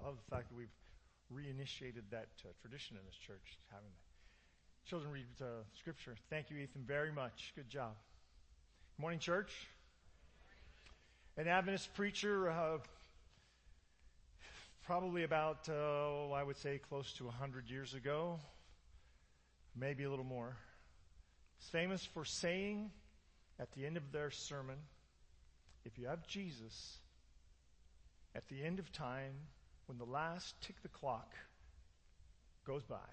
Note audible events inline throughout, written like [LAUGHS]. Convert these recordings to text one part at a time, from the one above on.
I love the fact that we've reinitiated that uh, tradition in this church, having children read uh, scripture. Thank you, Ethan, very much. Good job. Good morning, church. An Adventist preacher, uh, probably about, uh, I would say, close to 100 years ago, maybe a little more, is famous for saying at the end of their sermon, if you have Jesus, at the end of time, when the last tick the clock goes by,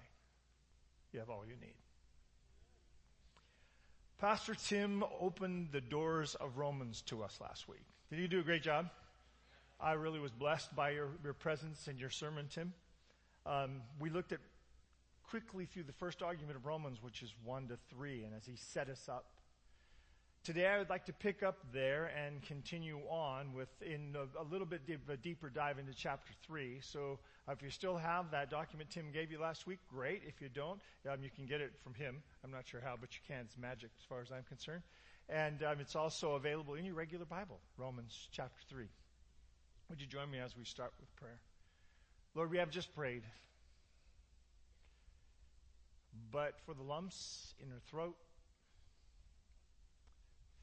you have all you need. Pastor Tim opened the doors of Romans to us last week. Did you do a great job? I really was blessed by your, your presence and your sermon, Tim. Um, we looked at quickly through the first argument of Romans, which is 1 to 3, and as he set us up Today I would like to pick up there and continue on with in a, a little bit of a deeper dive into chapter 3. So uh, if you still have that document Tim gave you last week, great. If you don't, um, you can get it from him. I'm not sure how, but you can. It's magic as far as I'm concerned. And um, it's also available in your regular Bible, Romans chapter 3. Would you join me as we start with prayer? Lord, we have just prayed. But for the lumps in her throat,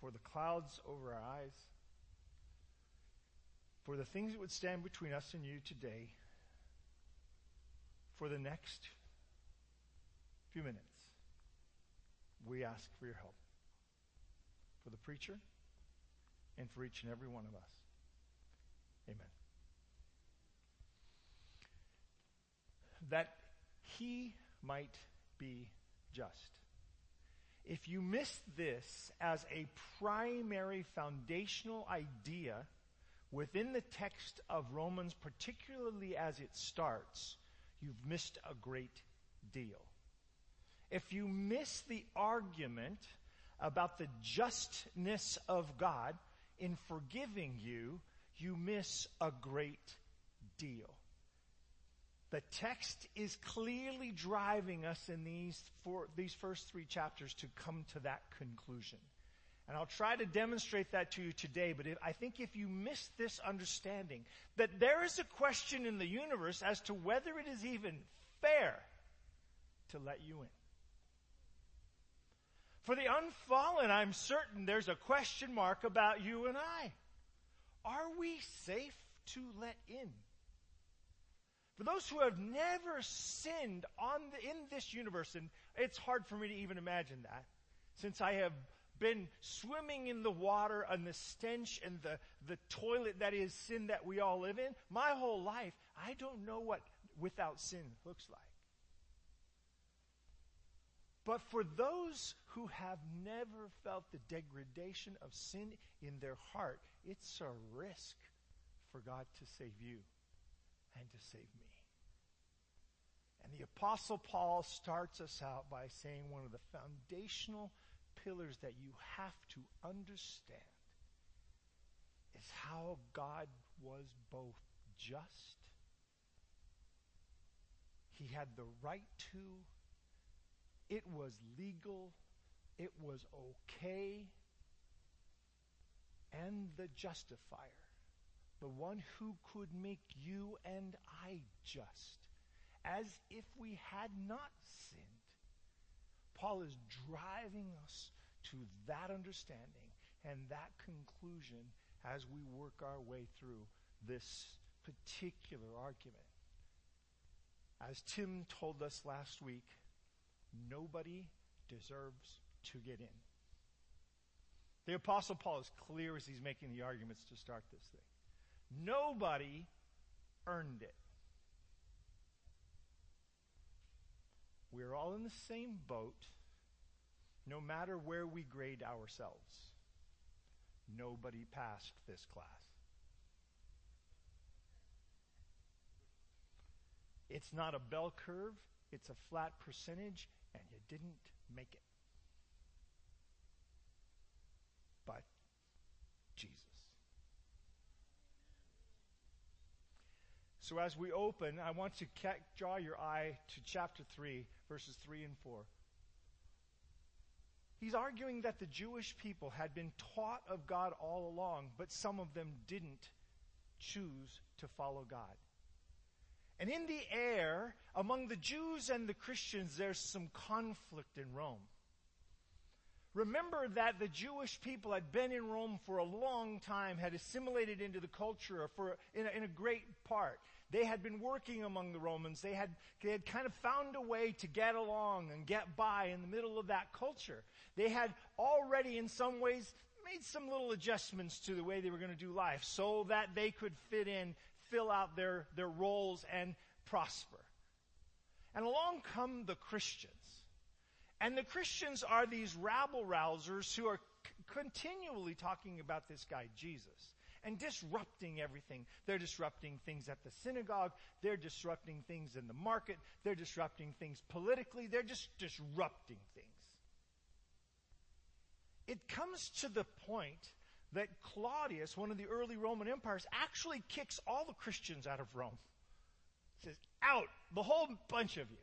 for the clouds over our eyes, for the things that would stand between us and you today, for the next few minutes. We ask for your help. For the preacher and for each and every one of us. Amen. That he might be just. If you miss this as a primary foundational idea within the text of Romans, particularly as it starts, you've missed a great deal. If you miss the argument about the justness of God in forgiving you, you miss a great deal. The text is clearly driving us in these four, these first three chapters to come to that conclusion. And I'll try to demonstrate that to you today, but if, I think if you miss this understanding, that there is a question in the universe as to whether it is even fair to let you in. For the unfallen, I'm certain there's a question mark about you and I. Are we safe to let in? For those who have never sinned on the, in this universe, and it's hard for me to even imagine that, since I have been swimming in the water and the stench and the, the toilet that is sin that we all live in, my whole life, I don't know what without sin looks like. But for those who have never felt the degradation of sin in their heart, it's a risk for God to save you and to save me. And the Apostle Paul starts us out by saying one of the foundational pillars that you have to understand is how God was both just, he had the right to, it was legal, it was okay, and the justifier the one who could make you and I just, as if we had not sinned. Paul is driving us to that understanding and that conclusion as we work our way through this particular argument. As Tim told us last week, nobody deserves to get in. The Apostle Paul is clear as he's making the arguments to start this thing. Nobody earned it. We're all in the same boat, no matter where we grade ourselves. Nobody passed this class. It's not a bell curve, it's a flat percentage, and you didn't make it. But Jesus. So as we open, I want to draw your eye to chapter 3, verses 3 and 4. He's arguing that the Jewish people had been taught of God all along, but some of them didn't choose to follow God. And in the air, among the Jews and the Christians, there's some conflict in Rome. Remember that the Jewish people had been in Rome for a long time, had assimilated into the culture for, in, a, in a great part. They had been working among the Romans. They had, they had kind of found a way to get along and get by in the middle of that culture. They had already, in some ways, made some little adjustments to the way they were going to do life so that they could fit in, fill out their, their roles, and prosper. And along come the Christians. And the Christians are these rabble rousers who are c- continually talking about this guy, Jesus, and disrupting everything. They're disrupting things at the synagogue. They're disrupting things in the market. They're disrupting things politically. They're just disrupting things. It comes to the point that Claudius, one of the early Roman empires, actually kicks all the Christians out of Rome. He Says, out, the whole bunch of you.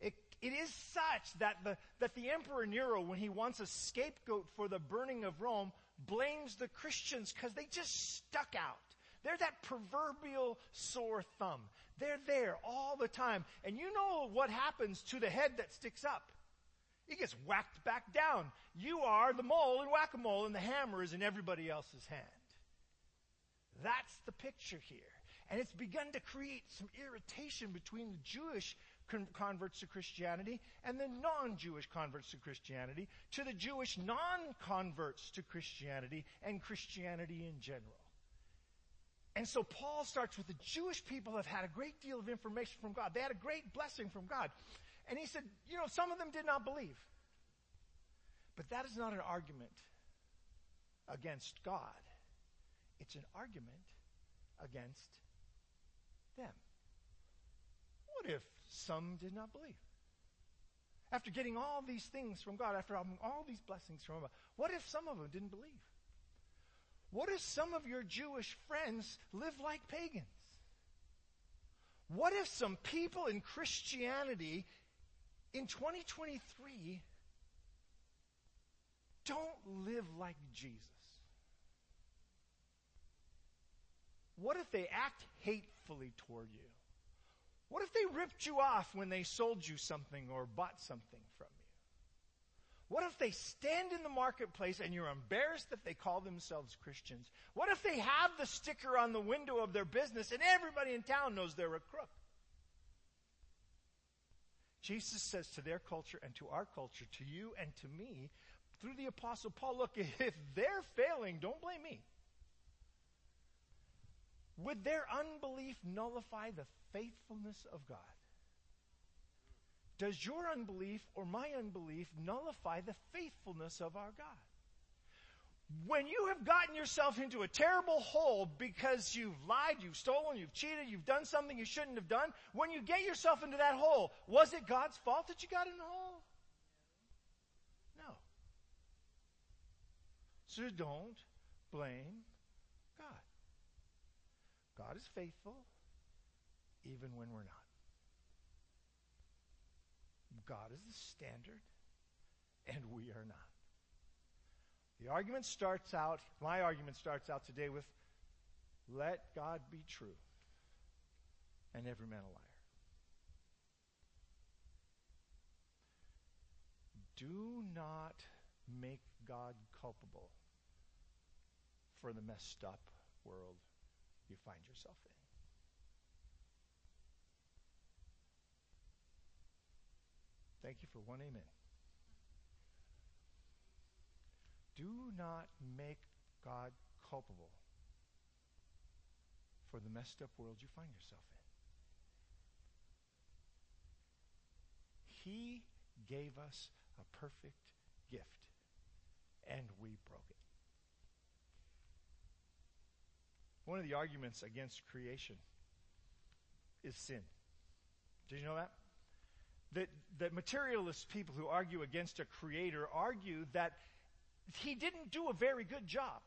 It, it is such that the, that the Emperor Nero, when he wants a scapegoat for the burning of Rome, blames the Christians because they just stuck out. They're that proverbial sore thumb. They're there all the time. And you know what happens to the head that sticks up. It gets whacked back down. You are the mole in whack-a-mole and the hammer is in everybody else's hand. That's the picture here. And it's begun to create some irritation between the Jewish con- converts to Christianity and the non-Jewish converts to Christianity, to the Jewish non-converts to Christianity and Christianity in general. And so Paul starts with the Jewish people have had a great deal of information from God. They had a great blessing from God. And he said, you know, some of them did not believe. But that is not an argument against God. It's an argument against them. What if some did not believe? After getting all these things from God, after all these blessings from God, what if some of them didn't believe? What if some of your Jewish friends live like pagans? What if some people in Christianity in 2023 don't live like Jesus? What if they act hatefully toward you? What if they ripped you off when they sold you something or bought something from you? What if they stand in the marketplace and you're embarrassed that they call themselves Christians? What if they have the sticker on the window of their business and everybody in town knows they're a crook? Jesus says to their culture and to our culture, to you and to me, through the apostle Paul, look, [LAUGHS] if they're failing, don't blame me. Would their unbelief nullify the faithfulness of God? Does your unbelief or my unbelief nullify the faithfulness of our God? When you have gotten yourself into a terrible hole because you've lied, you've stolen, you've cheated, you've done something you shouldn't have done, when you get yourself into that hole, was it God's fault that you got in the hole? No. So don't blame. God is faithful even when we're not. God is the standard and we are not. The argument starts out, my argument starts out today with, let God be true and every man a liar. Do not make God culpable for the messed up world you find yourself in. Thank you for one amen. Do not make God culpable for the messed up world you find yourself in. He gave us a perfect gift, and we broke it. One of the arguments against creation is sin. Did you know that? That, that materialist people who argue against a creator argue that he didn't do a very good job.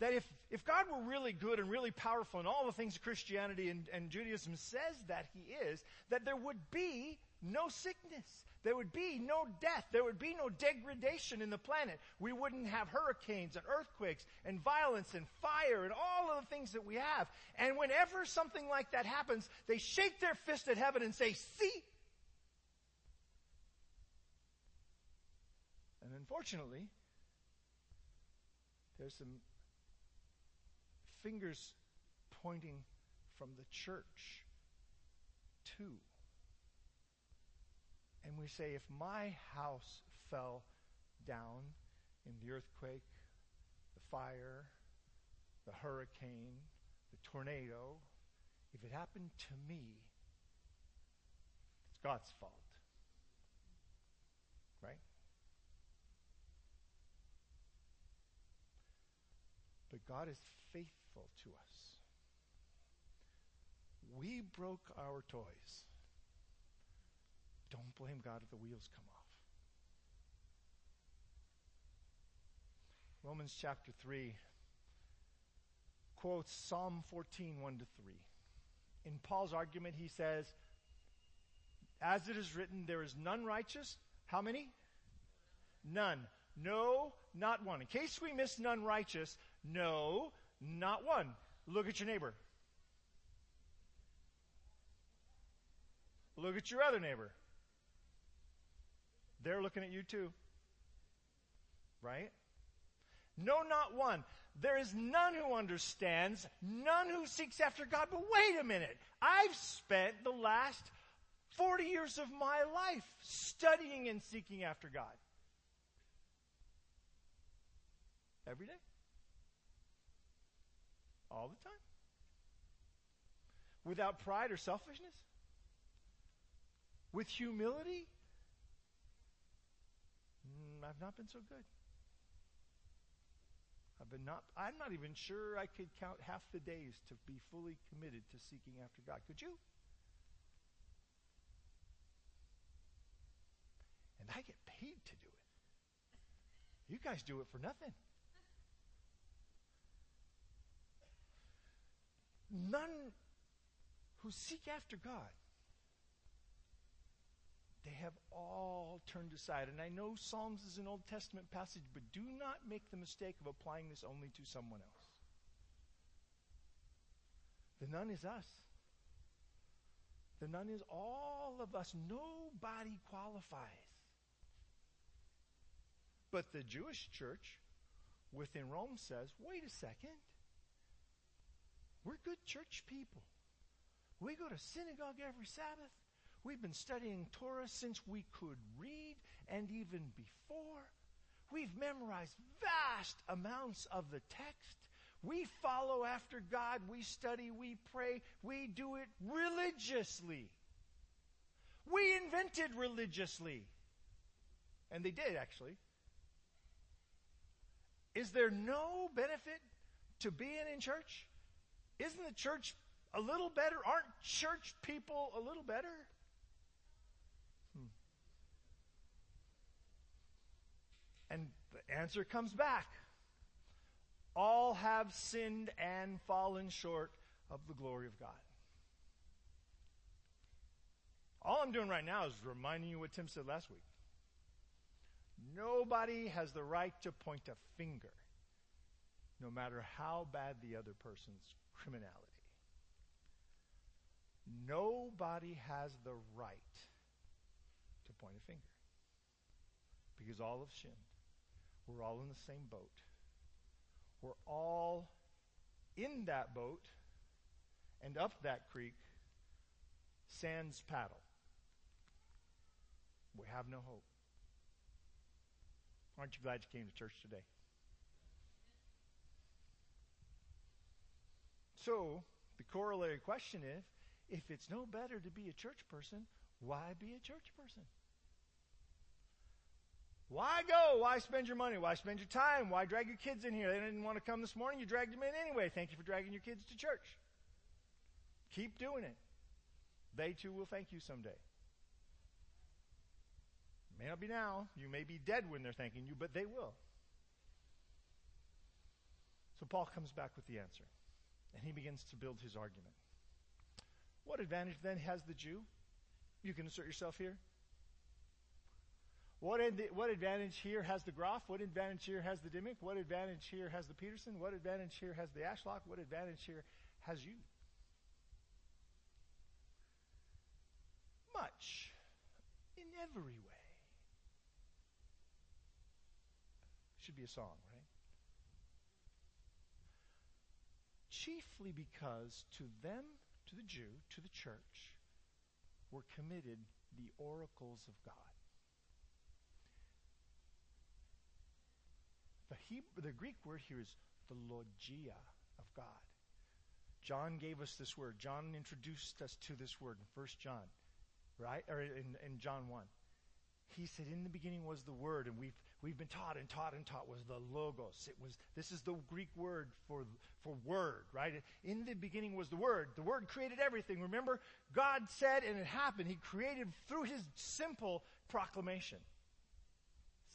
That if, if God were really good and really powerful in all the things Christianity and, and Judaism says that he is, that there would be no sickness. There would be no death. There would be no degradation in the planet. We wouldn't have hurricanes and earthquakes and violence and fire and all of the things that we have. And whenever something like that happens, they shake their fist at heaven and say, see? And unfortunately, there's some fingers pointing from the church too. And we say, if my house fell down in the earthquake, the fire, the hurricane, the tornado, if it happened to me, it's God's fault. Right? But God is faithful to us. We broke our toys. Don't blame God if the wheels come off. Romans chapter 3 quotes Psalm 14, 1 to 3. In Paul's argument, he says, As it is written, there is none righteous. How many? None. No, not one. In case we miss none righteous, no, not one. Look at your neighbor. Look at your other neighbor. They're looking at you too. Right? No, not one. There is none who understands, none who seeks after God. But wait a minute. I've spent the last 40 years of my life studying and seeking after God. Every day. All the time. Without pride or selfishness. With humility Mm, I've not been so good. I've been not, I'm not even sure I could count half the days to be fully committed to seeking after God. Could you? And I get paid to do it. You guys do it for nothing. None who seek after God they have all turned aside. And I know Psalms is an Old Testament passage, but do not make the mistake of applying this only to someone else. The none is us. The none is all of us. Nobody qualifies. But the Jewish church within Rome says, wait a second. We're good church people. We go to synagogue every Sabbath. We've been studying Torah since we could read and even before. We've memorized vast amounts of the text. We follow after God. We study. We pray. We do it religiously. We invented religiously. And they did, actually. Is there no benefit to being in church? Isn't the church a little better? Aren't church people a little better? And the answer comes back. All have sinned and fallen short of the glory of God. All I'm doing right now is reminding you what Tim said last week. Nobody has the right to point a finger, no matter how bad the other person's criminality. Nobody has the right to point a finger because all have sinned. We're all in the same boat. We're all in that boat and up that creek, sans paddle. We have no hope. Aren't you glad you came to church today? So, the corollary question is if it's no better to be a church person, why be a church person? Why go? Why spend your money? Why spend your time? Why drag your kids in here? They didn't want to come this morning. You dragged them in anyway. Thank you for dragging your kids to church. Keep doing it. They too will thank you someday. May not be now. You may be dead when they're thanking you, but they will. So Paul comes back with the answer, and he begins to build his argument. What advantage then has the Jew? You can insert yourself here. What, ad- what advantage here has the Groff? What advantage here has the Dimick? What advantage here has the Peterson? What advantage here has the Ashlock? What advantage here has you? Much. In every way. Should be a song, right? Chiefly because to them, to the Jew, to the church, were committed the oracles of God. The, Hebrew, the Greek word here is the logia of God. John gave us this word. John introduced us to this word in 1 John, right? Or in, in John 1. He said, In the beginning was the word, and we've we've been taught and taught and taught was the logos. It was this is the Greek word for for word, right? In the beginning was the word. The word created everything. Remember, God said and it happened. He created through his simple proclamation.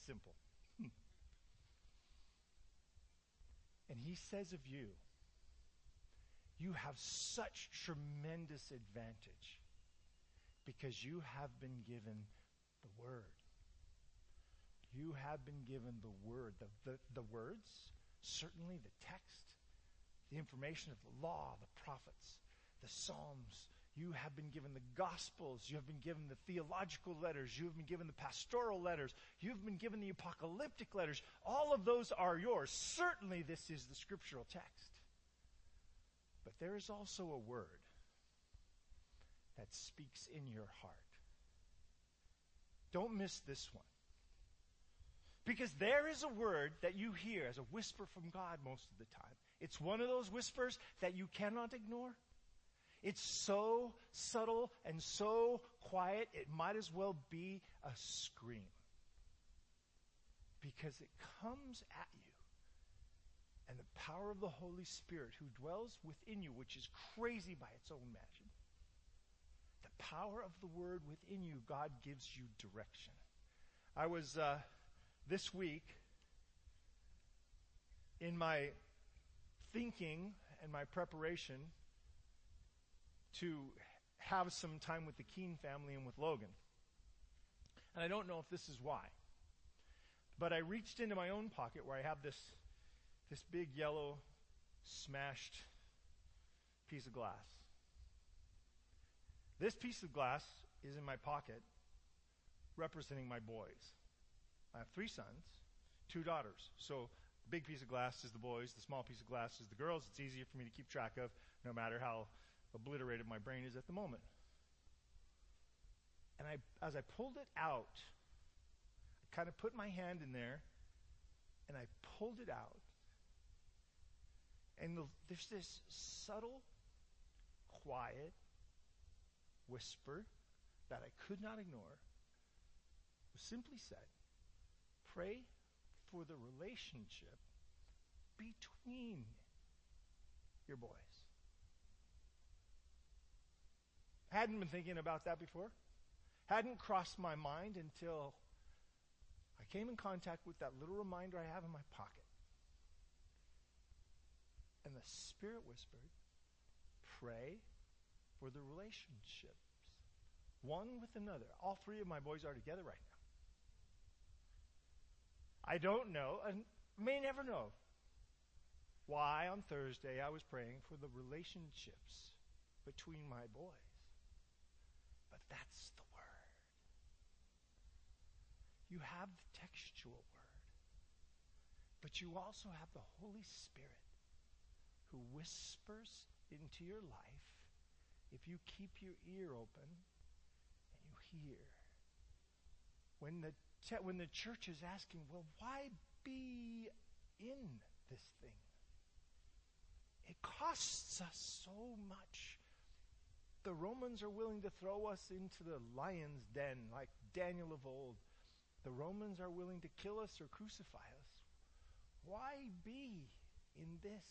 Simple. And he says of you, you have such tremendous advantage because you have been given the word. You have been given the word. The, the, the words, certainly the text, the information of the law, the prophets, the Psalms, you have been given the Gospels. You have been given the theological letters. You have been given the pastoral letters. You've been given the apocalyptic letters. All of those are yours. Certainly, this is the scriptural text. But there is also a word that speaks in your heart. Don't miss this one. Because there is a word that you hear as a whisper from God most of the time. It's one of those whispers that you cannot ignore. It's so subtle and so quiet, it might as well be a scream. Because it comes at you. And the power of the Holy Spirit who dwells within you, which is crazy by its own magic, the power of the Word within you, God gives you direction. I was, uh, this week, in my thinking and my preparation, to have some time with the Keene family and with Logan. And I don't know if this is why. But I reached into my own pocket where I have this, this big yellow smashed piece of glass. This piece of glass is in my pocket representing my boys. I have three sons, two daughters. So the big piece of glass is the boys, the small piece of glass is the girls. It's easier for me to keep track of no matter how obliterated my brain is at the moment. And I, as I pulled it out, I kind of put my hand in there and I pulled it out. And the, there's this subtle, quiet whisper that I could not ignore. Was simply said, pray for the relationship between your boys. Hadn't been thinking about that before. Hadn't crossed my mind until I came in contact with that little reminder I have in my pocket. And the Spirit whispered, Pray for the relationships, one with another. All three of my boys are together right now. I don't know, and may never know, why on Thursday I was praying for the relationships between my boys. That's the Word. You have the textual Word, but you also have the Holy Spirit who whispers into your life if you keep your ear open and you hear. When the, te- when the church is asking, well, why be in this thing? It costs us so much the Romans are willing to throw us into the lion's den like Daniel of old. The Romans are willing to kill us or crucify us. Why be in this?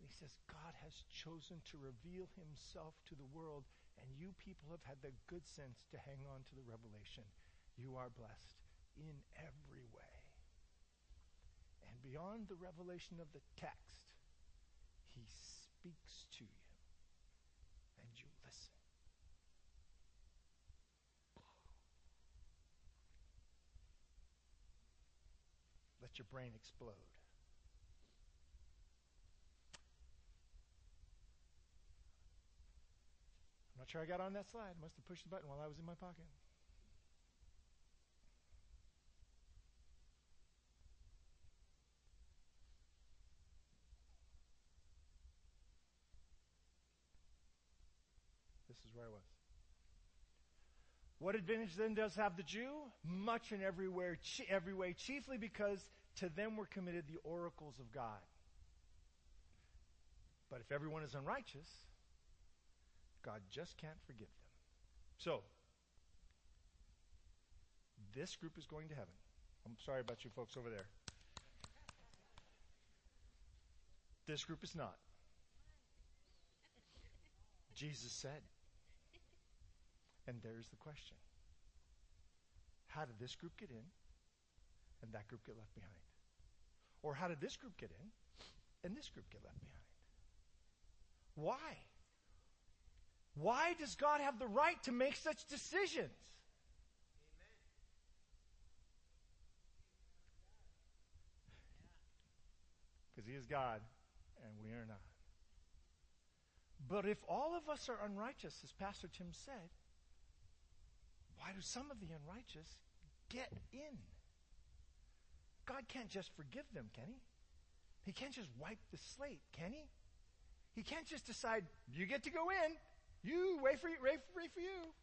And he says, God has chosen to reveal himself to the world, and you people have had the good sense to hang on to the revelation. You are blessed in every way. And beyond the revelation of the text, he speaks to you. Let your brain explode. I'm not sure I got on that slide. Must have pushed the button while I was in my pocket. This is where I was. What advantage then does have the Jew? Much and everywhere, every way, chiefly because to them were committed the oracles of God. But if everyone is unrighteous, God just can't forgive them. So, this group is going to heaven. I'm sorry about you folks over there. This group is not. Jesus said. And there's the question. How did this group get in and that group get left behind? Or how did this group get in and this group get left behind? Why? Why does God have the right to make such decisions? Because He is God and we are not. But if all of us are unrighteous, as Pastor Tim said, why do some of the unrighteous get in? God can't just forgive them, can He? He can't just wipe the slate, can He? He can't just decide, you get to go in. You, wait for you, wait for, wait for you.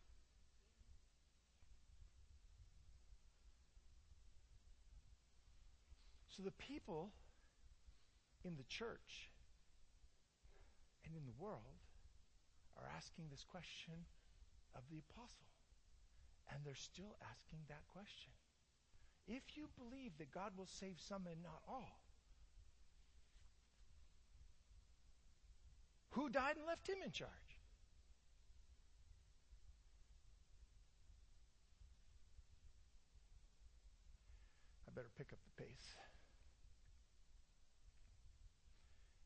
So the people in the church and in the world are asking this question of the apostle. And they're still asking that question. If you believe that God will save some and not all, who died and left him in charge? I better pick up the pace.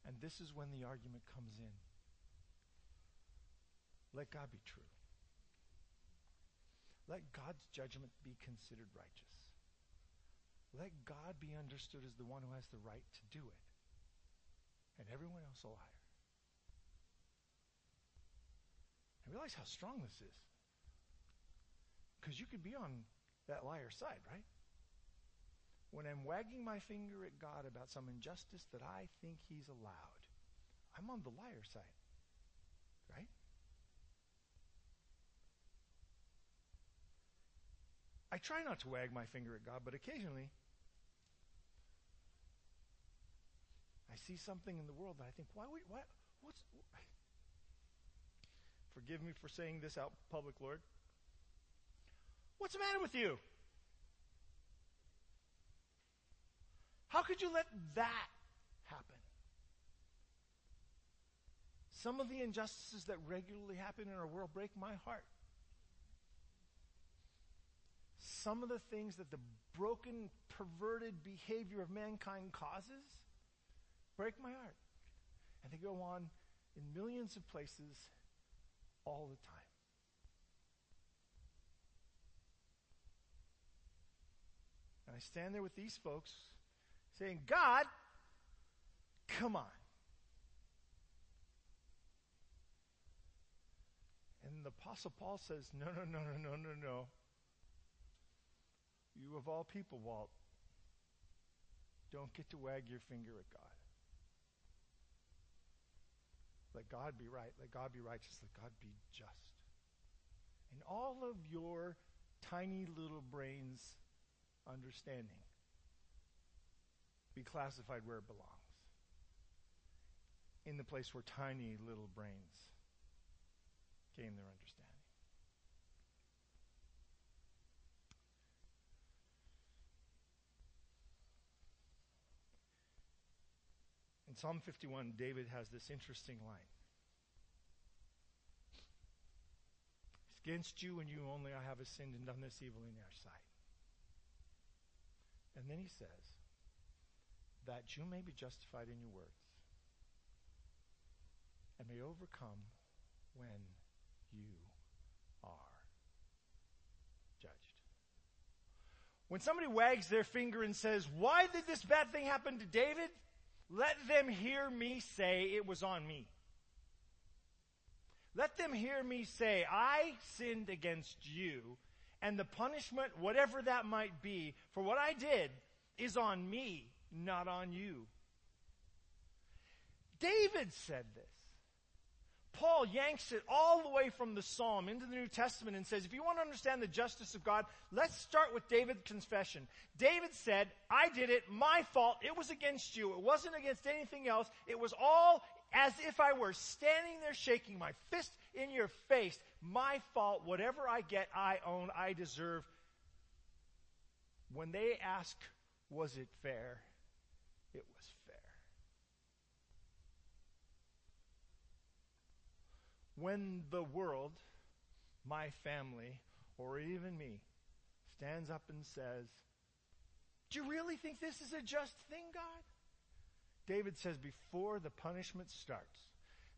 And this is when the argument comes in. Let God be true. Let God's judgment be considered righteous. Let God be understood as the one who has the right to do it, and everyone else a liar. I realize how strong this is. Because you could be on that liar side, right? When I'm wagging my finger at God about some injustice that I think he's allowed, I'm on the liar side, right? I try not to wag my finger at God, but occasionally I see something in the world that I think, why would, why, what's, forgive me for saying this out public, Lord. What's the matter with you? How could you let that happen? Some of the injustices that regularly happen in our world break my heart some of the things that the broken, perverted behavior of mankind causes break my heart. And they go on in millions of places all the time. And I stand there with these folks saying, God, come on. And the Apostle Paul says, No, no, no, no, no, no, no. You of all people, Walt, don't get to wag your finger at God. Let God be right. Let God be righteous. Let God be just. And all of your tiny little brains understanding be classified where it belongs. In the place where tiny little brains gain their understanding. In Psalm 51, David has this interesting line. Against you and you only I have sinned and done this evil in your sight. And then he says, that you may be justified in your words and may overcome when you are judged. When somebody wags their finger and says, why did this bad thing happen to David? Let them hear me say it was on me. Let them hear me say, I sinned against you, and the punishment, whatever that might be, for what I did, is on me, not on you. David said this. Paul yanks it all the way from the Psalm into the New Testament and says, if you want to understand the justice of God, let's start with David's confession. David said, I did it, my fault, it was against you, it wasn't against anything else, it was all as if I were standing there shaking my fist in your face. My fault, whatever I get, I own, I deserve. When they ask, was it fair? It was fair. When the world, my family, or even me, stands up and says, Do you really think this is a just thing, God? David says, Before the punishment starts,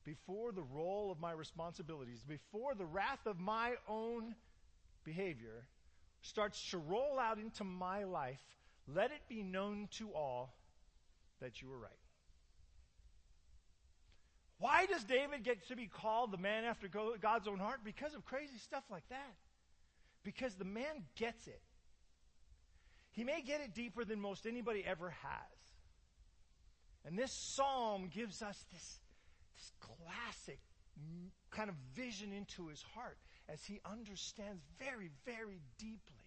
before the role of my responsibilities, before the wrath of my own behavior starts to roll out into my life, let it be known to all that you were right. Why does David get to be called the man after God's own heart? Because of crazy stuff like that. Because the man gets it. He may get it deeper than most anybody ever has. And this psalm gives us this, this classic kind of vision into his heart as he understands very, very deeply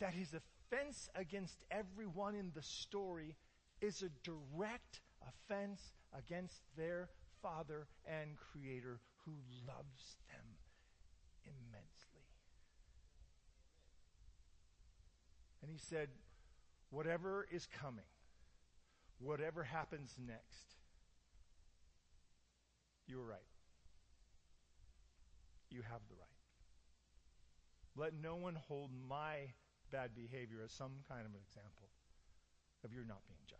that his offense against everyone in the story is a direct offense against their Father and Creator who loves them immensely. And he said, Whatever is coming, whatever happens next, you were right. You have the right. Let no one hold my bad behavior as some kind of an example of your not being just.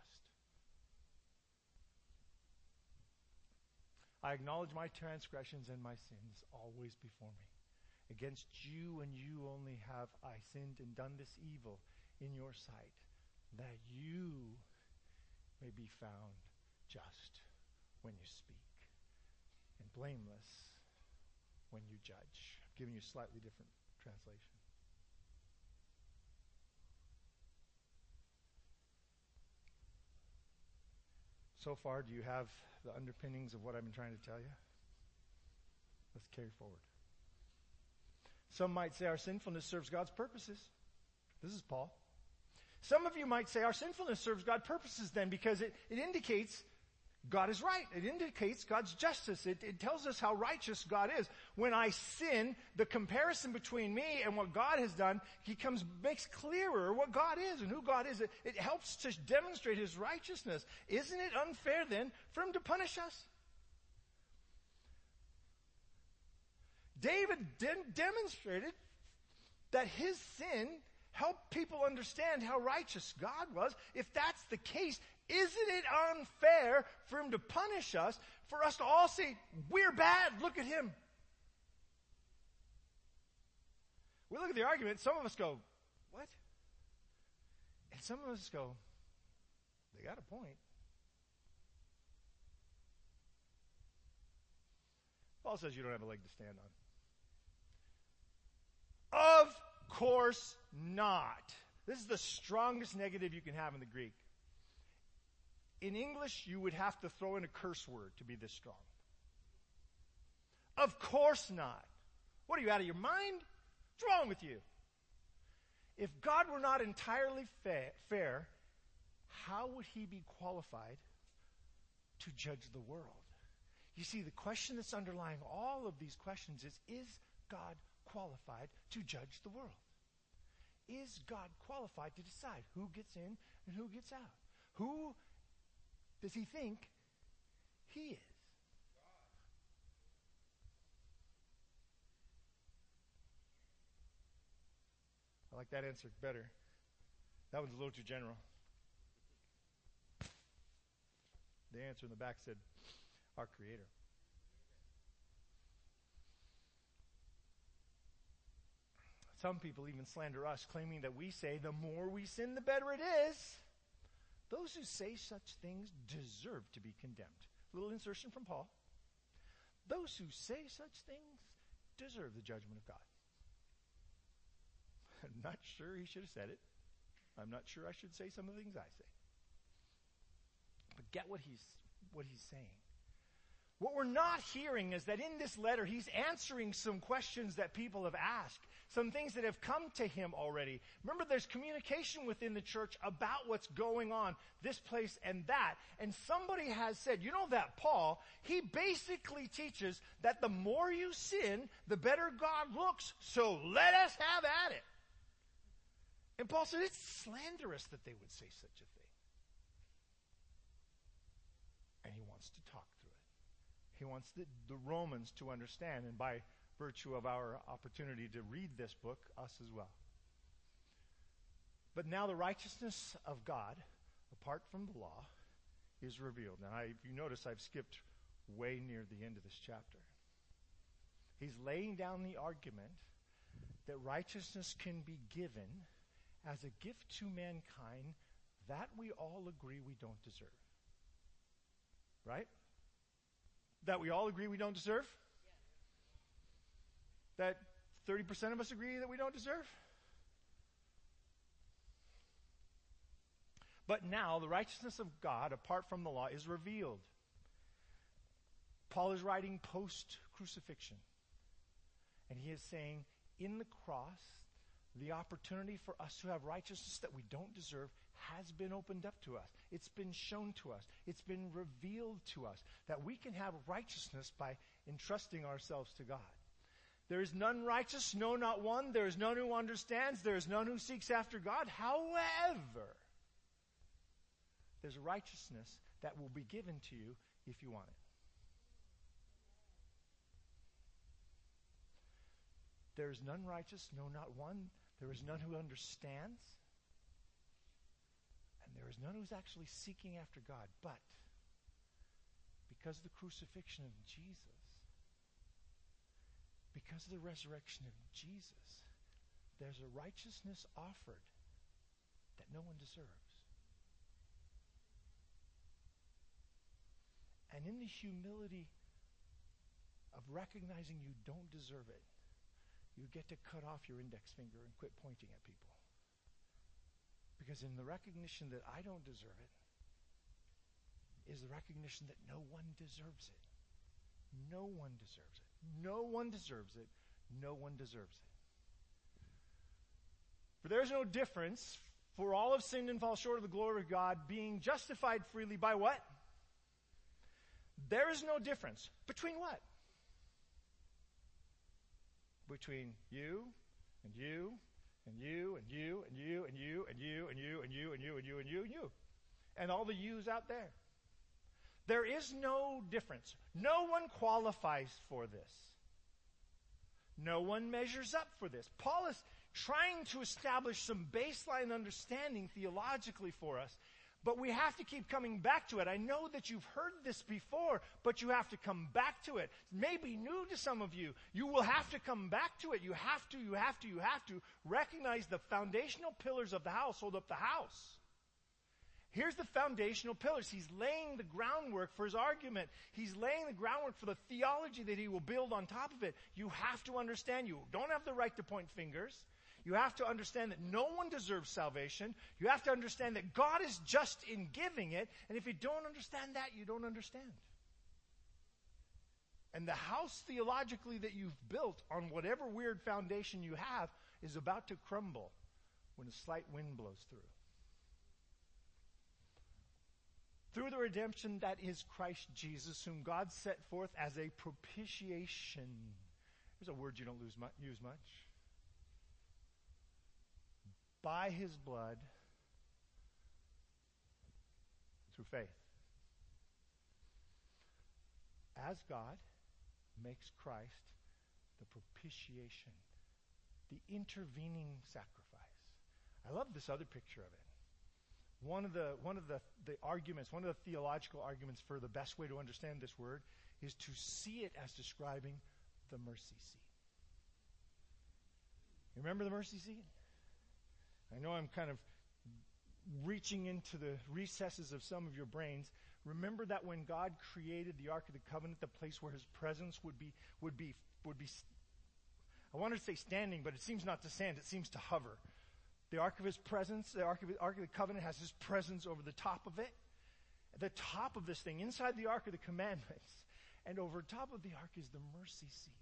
I acknowledge my transgressions and my sins always before me. Against you and you only have I sinned and done this evil in your sight, that you may be found just when you speak and blameless when you judge. I'm giving you a slightly different translation. So far, do you have the underpinnings of what I've been trying to tell you? Let's carry forward. Some might say our sinfulness serves God's purposes. This is Paul. Some of you might say our sinfulness serves God's purposes then because it, it indicates God is right. It indicates God's justice. It, it, tells us how righteous God is. When I sin, the comparison between me and what God has done becomes, makes clearer what God is and who God is. It, it helps to demonstrate His righteousness. Isn't it unfair then for Him to punish us? David de- demonstrated that his sin helped people understand how righteous God was. If that's the case, isn't it unfair for him to punish us, for us to all say, we're bad, look at him? We look at the argument, some of us go, what? And some of us go, they got a point. Paul says you don't have a leg to stand on. Of course not. This is the strongest negative you can have in the Greek. In English, you would have to throw in a curse word to be this strong. Of course not. What are you out of your mind? What's wrong with you? If God were not entirely fa- fair, how would he be qualified to judge the world? You see, the question that's underlying all of these questions is Is God qualified to judge the world? Is God qualified to decide who gets in and who gets out? Who does he think he is? I like that answer better. That one's a little too general. The answer in the back said, Our Creator. Some people even slander us, claiming that we say the more we sin, the better it is. Those who say such things deserve to be condemned. Little insertion from Paul. Those who say such things deserve the judgment of God. I'm not sure he should have said it. I'm not sure I should say some of the things I say. But get what he's what he's saying. What we're not hearing is that in this letter, he's answering some questions that people have asked, some things that have come to him already. Remember, there's communication within the church about what's going on, this place and that. And somebody has said, you know that Paul, he basically teaches that the more you sin, the better God looks, so let us have at it. And Paul said, it's slanderous that they would say such a thing. And he wants to talk he wants the, the Romans to understand, and by virtue of our opportunity to read this book, us as well. But now the righteousness of God, apart from the law, is revealed. Now, I, if you notice, I've skipped way near the end of this chapter. He's laying down the argument that righteousness can be given as a gift to mankind that we all agree we don't deserve. Right? That we all agree we don't deserve? That 30% of us agree that we don't deserve? But now the righteousness of God, apart from the law, is revealed. Paul is writing post crucifixion. And he is saying, in the cross, the opportunity for us to have righteousness that we don't deserve has been opened up to us. It's been shown to us. It's been revealed to us that we can have righteousness by entrusting ourselves to God. There is none righteous, no, not one. There is none who understands. There is none who seeks after God. However, there's righteousness that will be given to you if you want it. There is none righteous, no, not one. There is none who understands. There is none who's actually seeking after God. But because of the crucifixion of Jesus, because of the resurrection of Jesus, there's a righteousness offered that no one deserves. And in the humility of recognizing you don't deserve it, you get to cut off your index finger and quit pointing at people. Because in the recognition that I don't deserve it is the recognition that no one deserves it. No one deserves it. No one deserves it. No one deserves it. For there is no difference, for all have sinned and fall short of the glory of God, being justified freely by what? There is no difference. Between what? Between you and you and you and you and you and you and you and you and you and you and you and you and you and all the yous out there. There is no difference. No one qualifies for this. No one measures up for this. Paul is trying to establish some baseline understanding theologically for us but we have to keep coming back to it. I know that you've heard this before, but you have to come back to it. It may be new to some of you. You will have to come back to it. You have to, you have to, you have to recognize the foundational pillars of the house hold up the house. Here's the foundational pillars. He's laying the groundwork for his argument. He's laying the groundwork for the theology that he will build on top of it. You have to understand you don't have the right to point fingers. You have to understand that no one deserves salvation. You have to understand that God is just in giving it. And if you don't understand that, you don't understand. And the house theologically that you've built on whatever weird foundation you have is about to crumble when a slight wind blows through. Through the redemption that is Christ Jesus, whom God set forth as a propitiation. There's a word you don't use much by his blood through faith. As God makes Christ the propitiation, the intervening sacrifice. I love this other picture of it. One of the one of the, the arguments, one of the theological arguments for the best way to understand this word is to see it as describing the mercy seat. You remember the mercy seat? I know I'm kind of reaching into the recesses of some of your brains. Remember that when God created the Ark of the Covenant, the place where His presence would be, would be, would be, I wanted to say standing, but it seems not to stand, it seems to hover. The Ark of His presence, the Ark of, Ark of the Covenant has His presence over the top of it. the top of this thing, inside the Ark of the Commandments, and over top of the Ark is the mercy seat.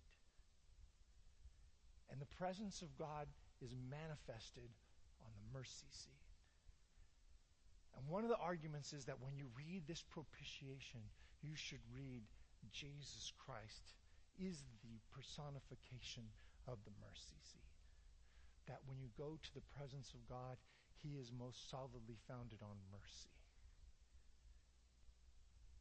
And the presence of God is manifested mercy seat. And one of the arguments is that when you read this propitiation, you should read Jesus Christ is the personification of the mercy seat. That when you go to the presence of God, he is most solidly founded on mercy.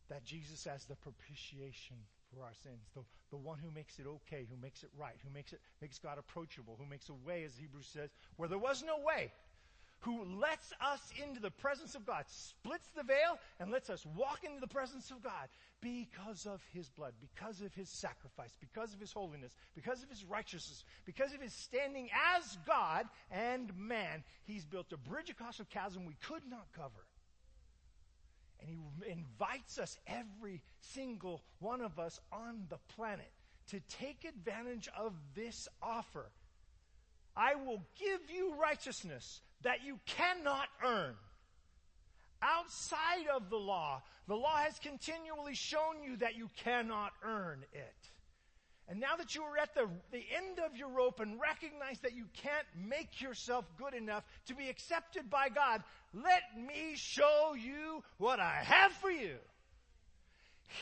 That Jesus as the propitiation for our sins, the, the one who makes it okay, who makes it right, who makes it makes God approachable, who makes a way, as Hebrews says, where there was no way who lets us into the presence of God, splits the veil, and lets us walk into the presence of God because of His blood, because of His sacrifice, because of His holiness, because of His righteousness, because of His standing as God and man. He's built a bridge across a chasm we could not cover. And He invites us, every single one of us on the planet, to take advantage of this offer. I will give you righteousness that you cannot earn. Outside of the law, the law has continually shown you that you cannot earn it. And now that you are at the, the end of your rope and recognize that you can't make yourself good enough to be accepted by God, let me show you what I have for you.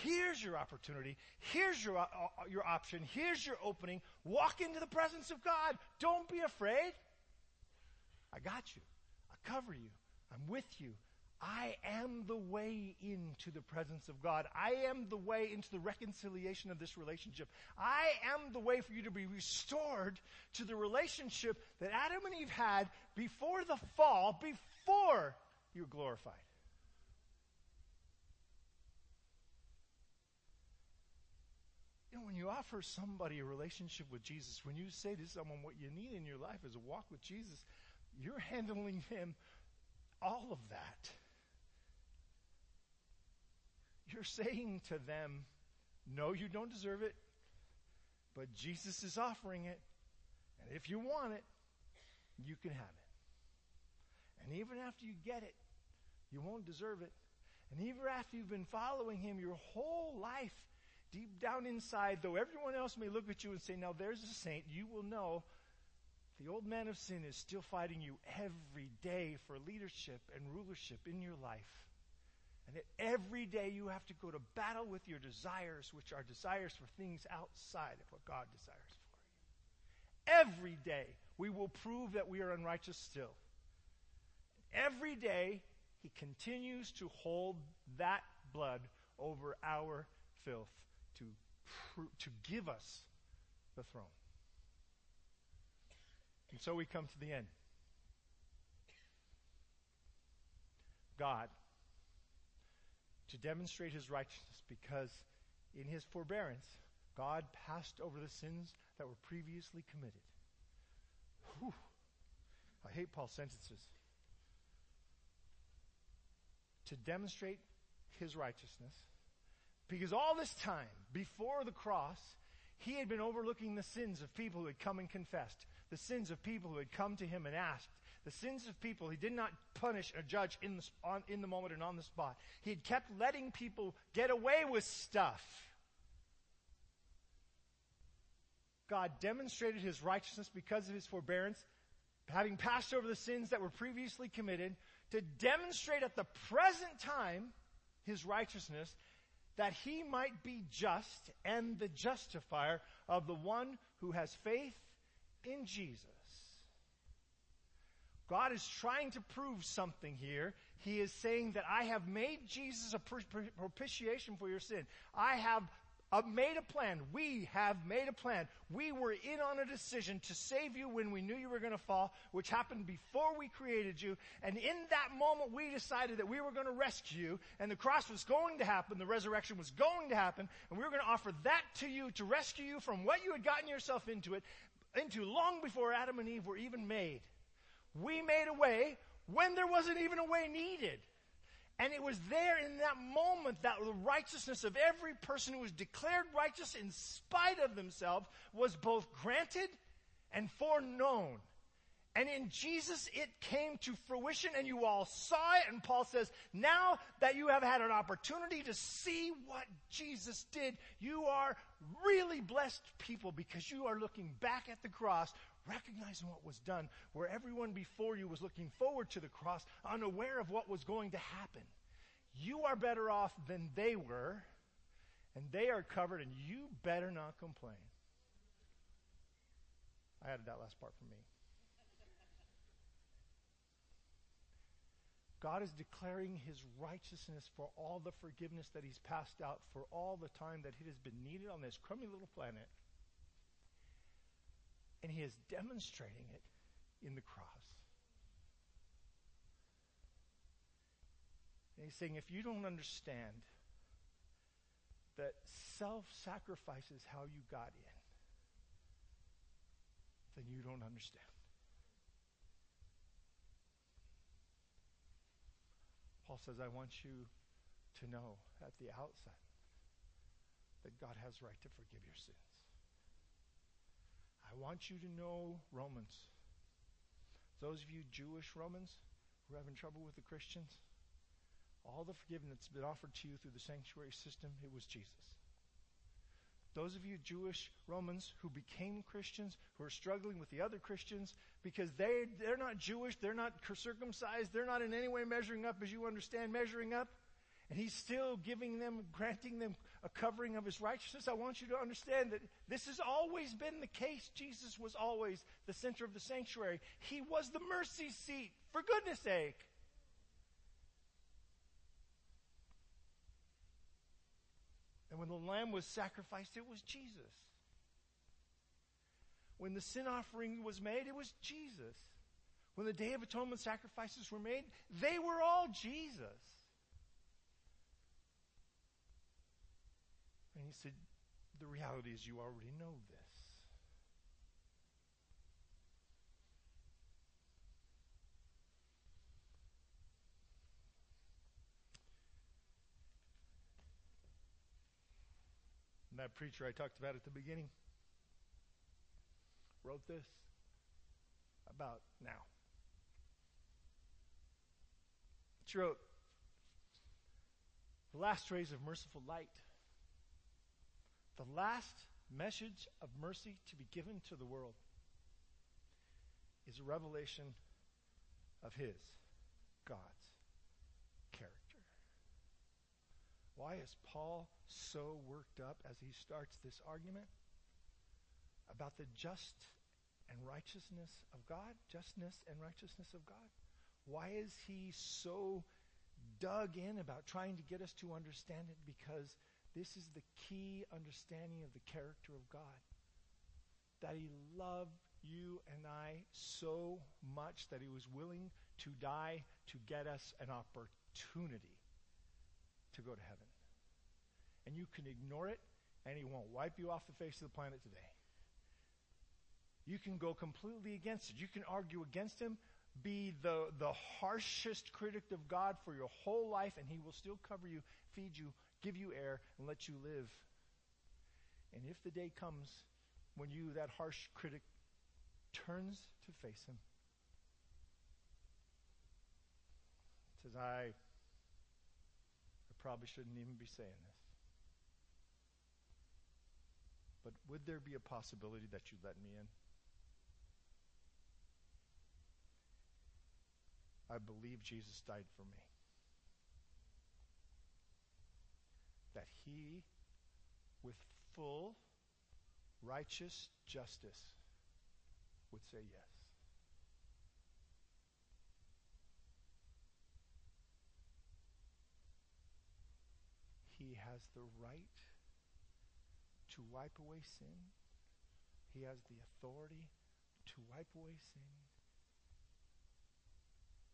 Here's your opportunity. Here's your, uh, your option. Here's your opening. Walk into the presence of God. Don't be afraid. I got you. I cover you. I'm with you. I am the way into the presence of God. I am the way into the reconciliation of this relationship. I am the way for you to be restored to the relationship that Adam and Eve had before the fall, before you were glorified. You know, when you offer somebody a relationship with Jesus, when you say to someone what you need in your life is a walk with Jesus, you're handling him all of that. You're saying to them, no, you don't deserve it, but Jesus is offering it. And if you want it, you can have it. And even after you get it, you won't deserve it. And even after you've been following him your whole life, deep down inside, though everyone else may look at you and say, now there's a saint, you will know the old man of sin is still fighting you every day for leadership and rulership in your life. And that every day you have to go to battle with your desires, which are desires for things outside of what God desires for you. Every day we will prove that we are unrighteous still. Every day he continues to hold that blood over our filth to, to give us the throne. And so we come to the end. God, to demonstrate his righteousness, because in his forbearance, God passed over the sins that were previously committed. Whew. I hate Paul's sentences. To demonstrate his righteousness, because all this time, before the cross, he had been overlooking the sins of people who had come and confessed the sins of people who had come to him and asked, the sins of people he did not punish or judge in the, on, in the moment and on the spot. He had kept letting people get away with stuff. God demonstrated his righteousness because of his forbearance, having passed over the sins that were previously committed, to demonstrate at the present time his righteousness, that he might be just and the justifier of the one who has faith in Jesus. God is trying to prove something here. He is saying that I have made Jesus a propitiation for your sin. I have uh, made a plan. We have made a plan. We were in on a decision to save you when we knew you were going to fall, which happened before we created you. And in that moment, we decided that we were going to rescue you, and the cross was going to happen, the resurrection was going to happen, and we were going to offer that to you to rescue you from what you had gotten yourself into it, into long before Adam and Eve were even made. We made a way when there wasn't even a way needed. And it was there in that moment that the righteousness of every person who was declared righteous in spite of themselves was both granted and foreknown. And in Jesus, it came to fruition and you all saw it. And Paul says, now that you have had an opportunity to see what Jesus did, you are really blessed people because you are looking back at the cross, recognizing what was done, where everyone before you was looking forward to the cross, unaware of what was going to happen. You are better off than they were, and they are covered, and you better not complain. I added that last part for me. God is declaring his righteousness for all the forgiveness that he's passed out for all the time that it has been needed on this crummy little planet. And he is demonstrating it in the cross. And he's saying, if you don't understand that self sacrifice is how you got in, then you don't understand. Paul says, I want you to know at the outset that God has right to forgive your sins. I want you to know Romans. Those of you Jewish Romans who are having trouble with the Christians, all the forgiveness that's been offered to you through the sanctuary system, it was Jesus. Those of you Jewish Romans who became Christians, who are struggling with the other Christians because they, they're not Jewish, they're not circumcised, they're not in any way measuring up as you understand measuring up, and He's still giving them, granting them a covering of His righteousness. I want you to understand that this has always been the case. Jesus was always the center of the sanctuary. He was the mercy seat, for goodness sake. And when the lamb was sacrificed, it was Jesus. When the sin offering was made, it was Jesus. When the Day of Atonement sacrifices were made, they were all Jesus. And he said, The reality is, you already know this. And that preacher I talked about at the beginning wrote this about now. She wrote, The last rays of merciful light, the last message of mercy to be given to the world is a revelation of His, God's Why is Paul so worked up as he starts this argument about the just and righteousness of God? Justness and righteousness of God? Why is he so dug in about trying to get us to understand it? Because this is the key understanding of the character of God. That he loved you and I so much that he was willing to die to get us an opportunity to go to heaven. And you can ignore it, and he won't wipe you off the face of the planet today. You can go completely against it. You can argue against him, be the, the harshest critic of God for your whole life, and he will still cover you, feed you, give you air, and let you live. And if the day comes when you, that harsh critic, turns to face him, says, I I probably shouldn't even be saying this. But would there be a possibility that you'd let me in? I believe Jesus died for me. That he, with full righteous justice, would say yes. He has the right to wipe away sin. He has the authority to wipe away sin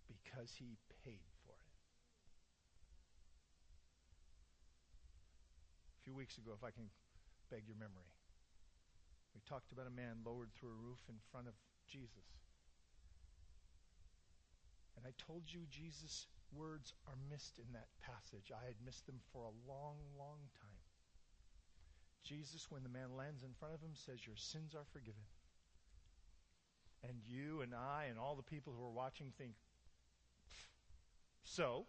because he paid for it. A few weeks ago, if I can beg your memory, We talked about a man lowered through a roof in front of Jesus. And I told you Jesus' words are missed in that passage. I had missed them for a long, long time. Jesus, when the man lands in front of him, says, Your sins are forgiven. And you and I and all the people who are watching think, so,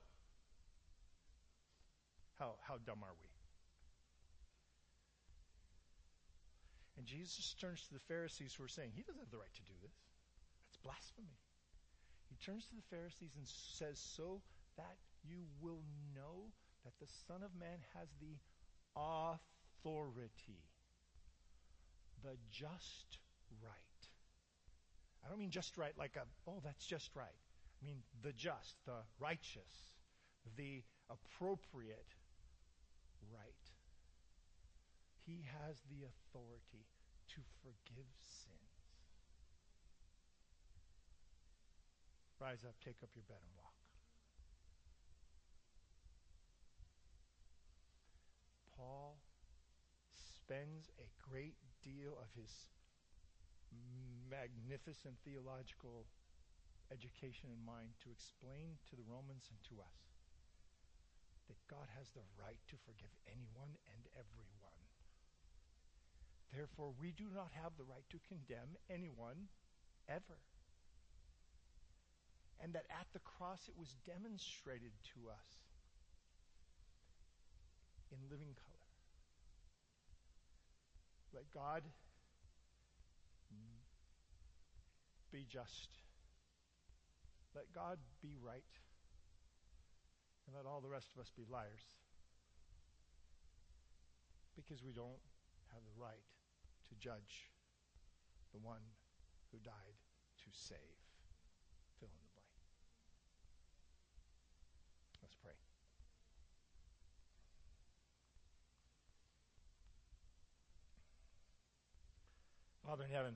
how, how dumb are we? And Jesus turns to the Pharisees who are saying, He doesn't have the right to do this. That's blasphemy. He turns to the Pharisees and says, So that you will know that the Son of Man has the authority, the just right. I don't mean just right like a, oh, that's just right. I mean the just, the righteous, the appropriate right. He has the authority to forgive sins. Rise up, take up your bed, and walk. Paul spends a great deal of his magnificent theological education in mind to explain to the Romans and to us that God has the right to forgive anyone and everyone. Therefore, we do not have the right to condemn anyone ever. And that at the cross it was demonstrated to us in living color. Let God be just. Let God be right. And let all the rest of us be liars. Because we don't have the right to judge the one who died to save. Fill in the blank. Let's pray. Father in heaven,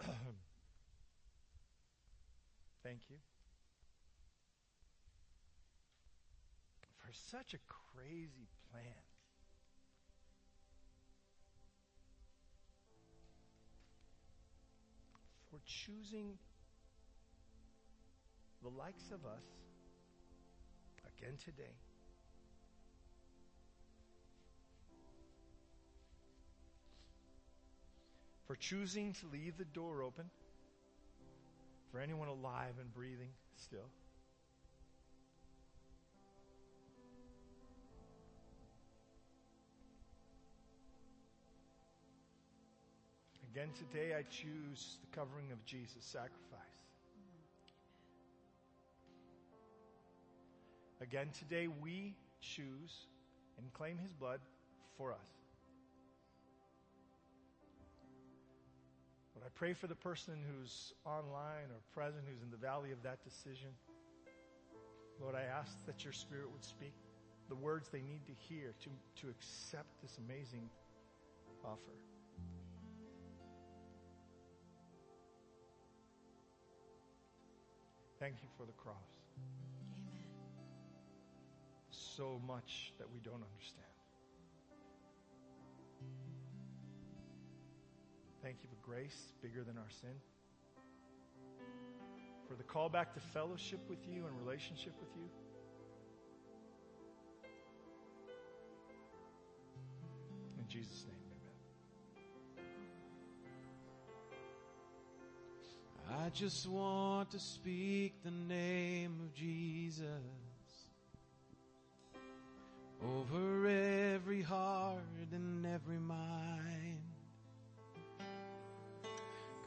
[CLEARS THROAT] thank you for such a crazy plan. For choosing the likes of us again today. For choosing to leave the door open for anyone alive and breathing still. Again today, I choose the covering of Jesus' sacrifice. Again today, we choose and claim his blood for us. But I pray for the person who's online or present who's in the valley of that decision. Lord, I ask that your spirit would speak the words they need to hear to, to accept this amazing offer. Thank you for the cross. Amen. So much that we don't understand. Thank you for grace bigger than our sin. For the call back to fellowship with you and relationship with you. In Jesus' name, amen. I just want to speak the name of Jesus over every heart and every mind.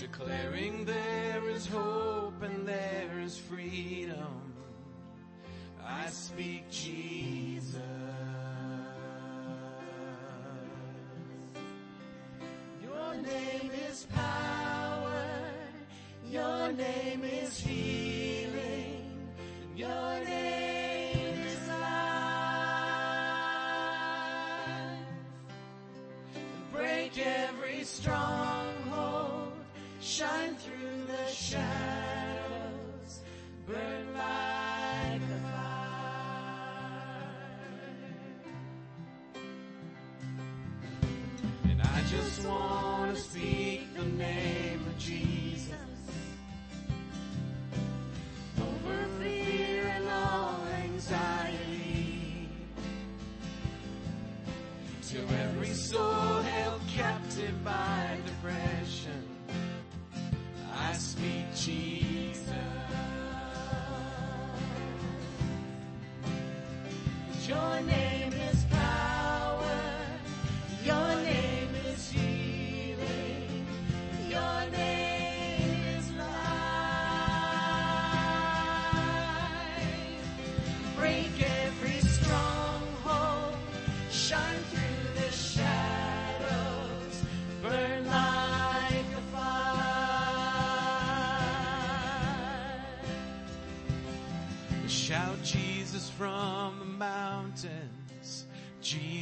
Declaring there is hope and there is freedom. I speak Jesus. Your name is power. Your name is healing. Just want to speak the name of Jesus over fear and all anxiety. To every soul held captive by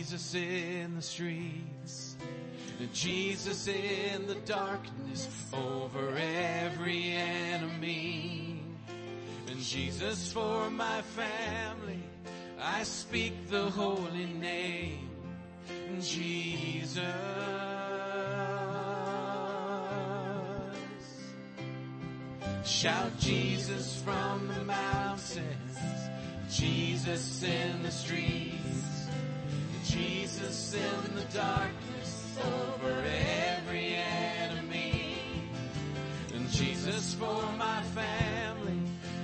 Jesus in the streets, and Jesus in the darkness over every enemy. And Jesus for my family, I speak the holy name, Jesus. Shout Jesus from the mountains, Jesus in the streets, Jesus in the darkness over every enemy. And Jesus for my family,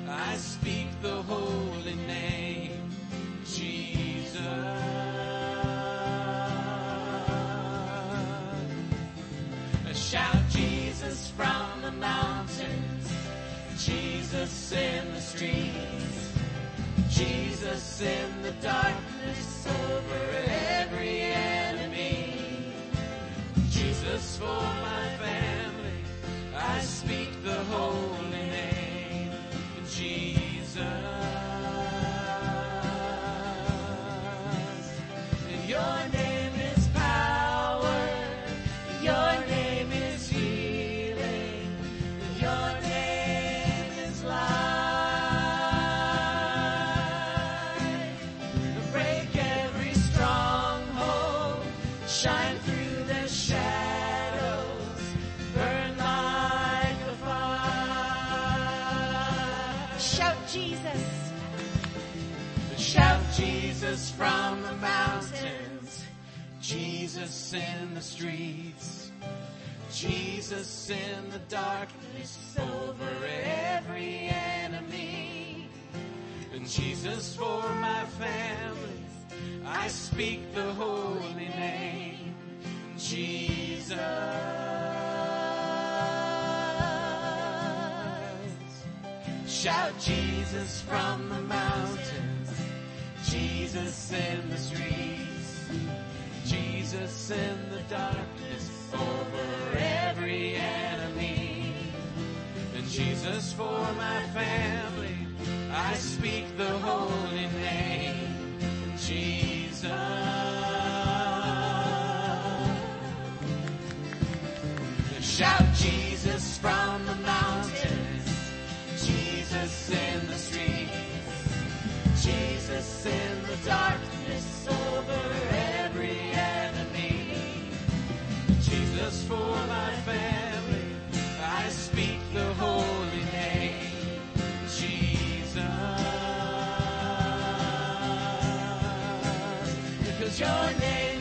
I speak the holy name, Jesus. Shout Jesus from the mountains, Jesus in the streets, Jesus in the darkness In the darkness over every enemy. And Jesus for my family, I speak the holy name, Jesus. Shout Jesus from the mountains, Jesus in the streets, Jesus in the darkness Jesus for my family, I speak the holy name, Jesus. Shout Your name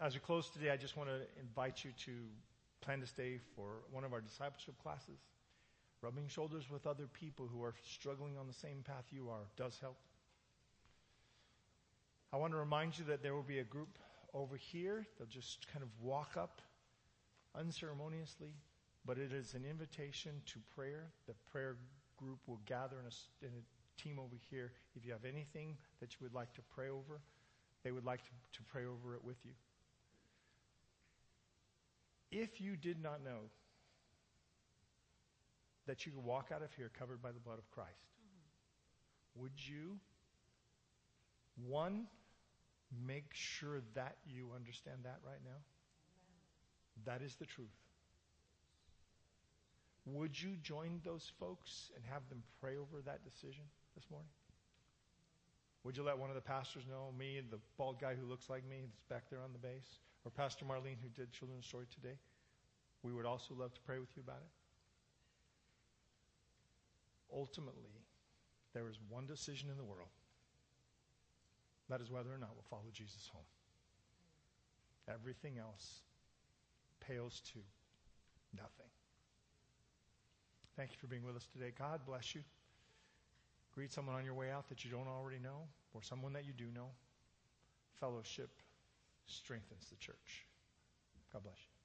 As we close today, I just want to invite you to plan to stay for one of our discipleship classes. Rubbing shoulders with other people who are struggling on the same path you are does help. I want to remind you that there will be a group over here. They'll just kind of walk up unceremoniously, but it is an invitation to prayer. The prayer group will gather in a, in a team over here. If you have anything that you would like to pray over, they would like to, to pray over it with you. If you did not know that you could walk out of here covered by the blood of Christ, mm-hmm. would you, one, make sure that you understand that right now? That is the truth. Would you join those folks and have them pray over that decision this morning? Would you let one of the pastors know, me, the bald guy who looks like me, that's back there on the base, or Pastor Marlene who did Children's Story today? We would also love to pray with you about it. Ultimately, there is one decision in the world. That is whether or not we'll follow Jesus home. Everything else pales to nothing. Thank you for being with us today. God bless you. Greet someone on your way out that you don't already know, or someone that you do know. Fellowship strengthens the church. God bless you.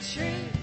tree.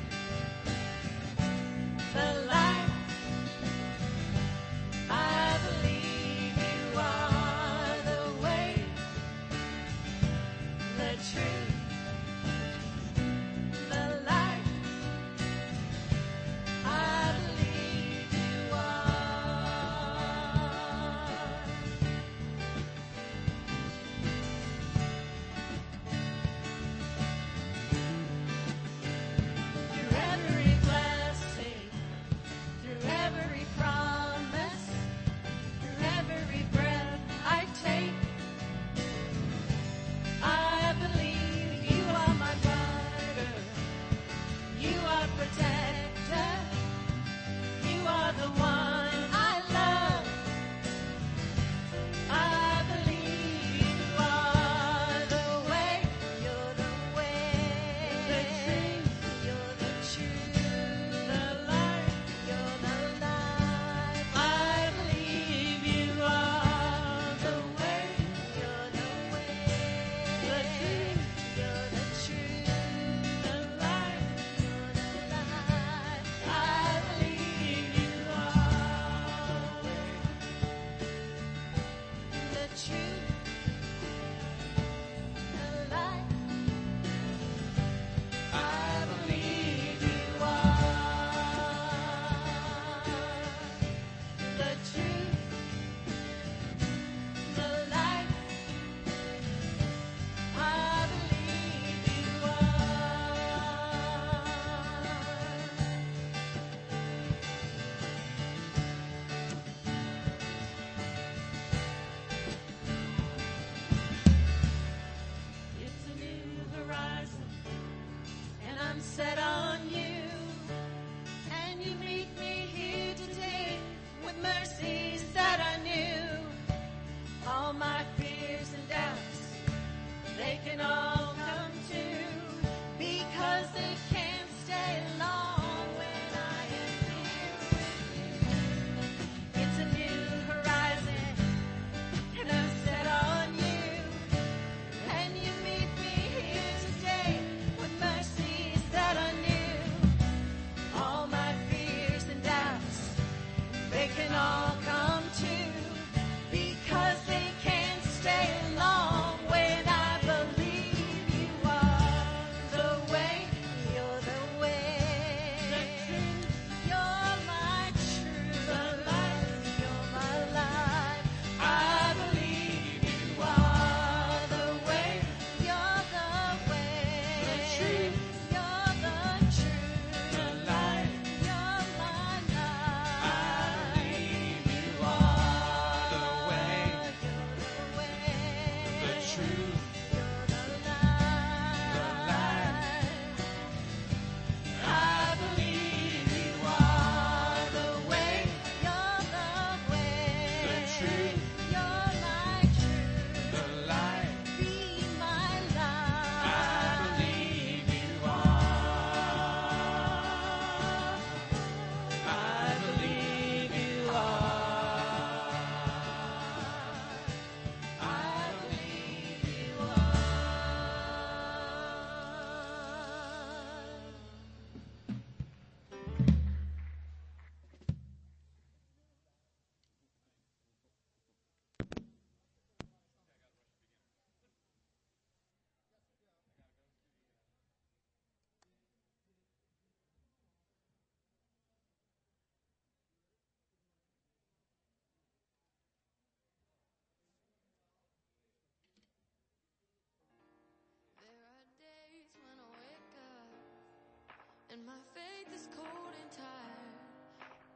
And my faith is cold and tired,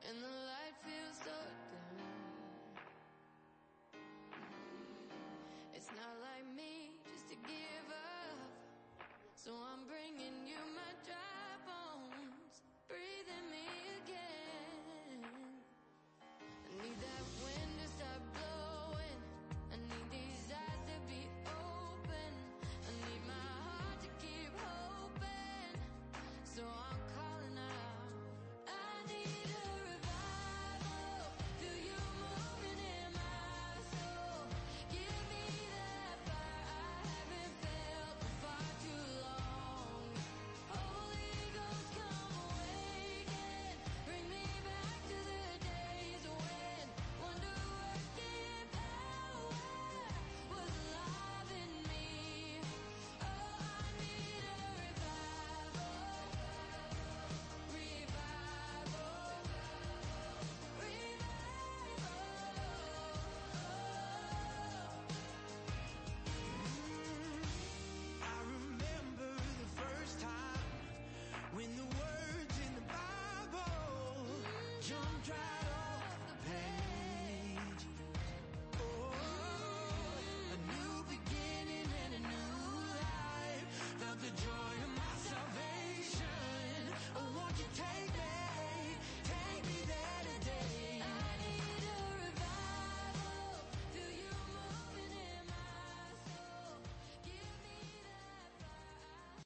and the light feels so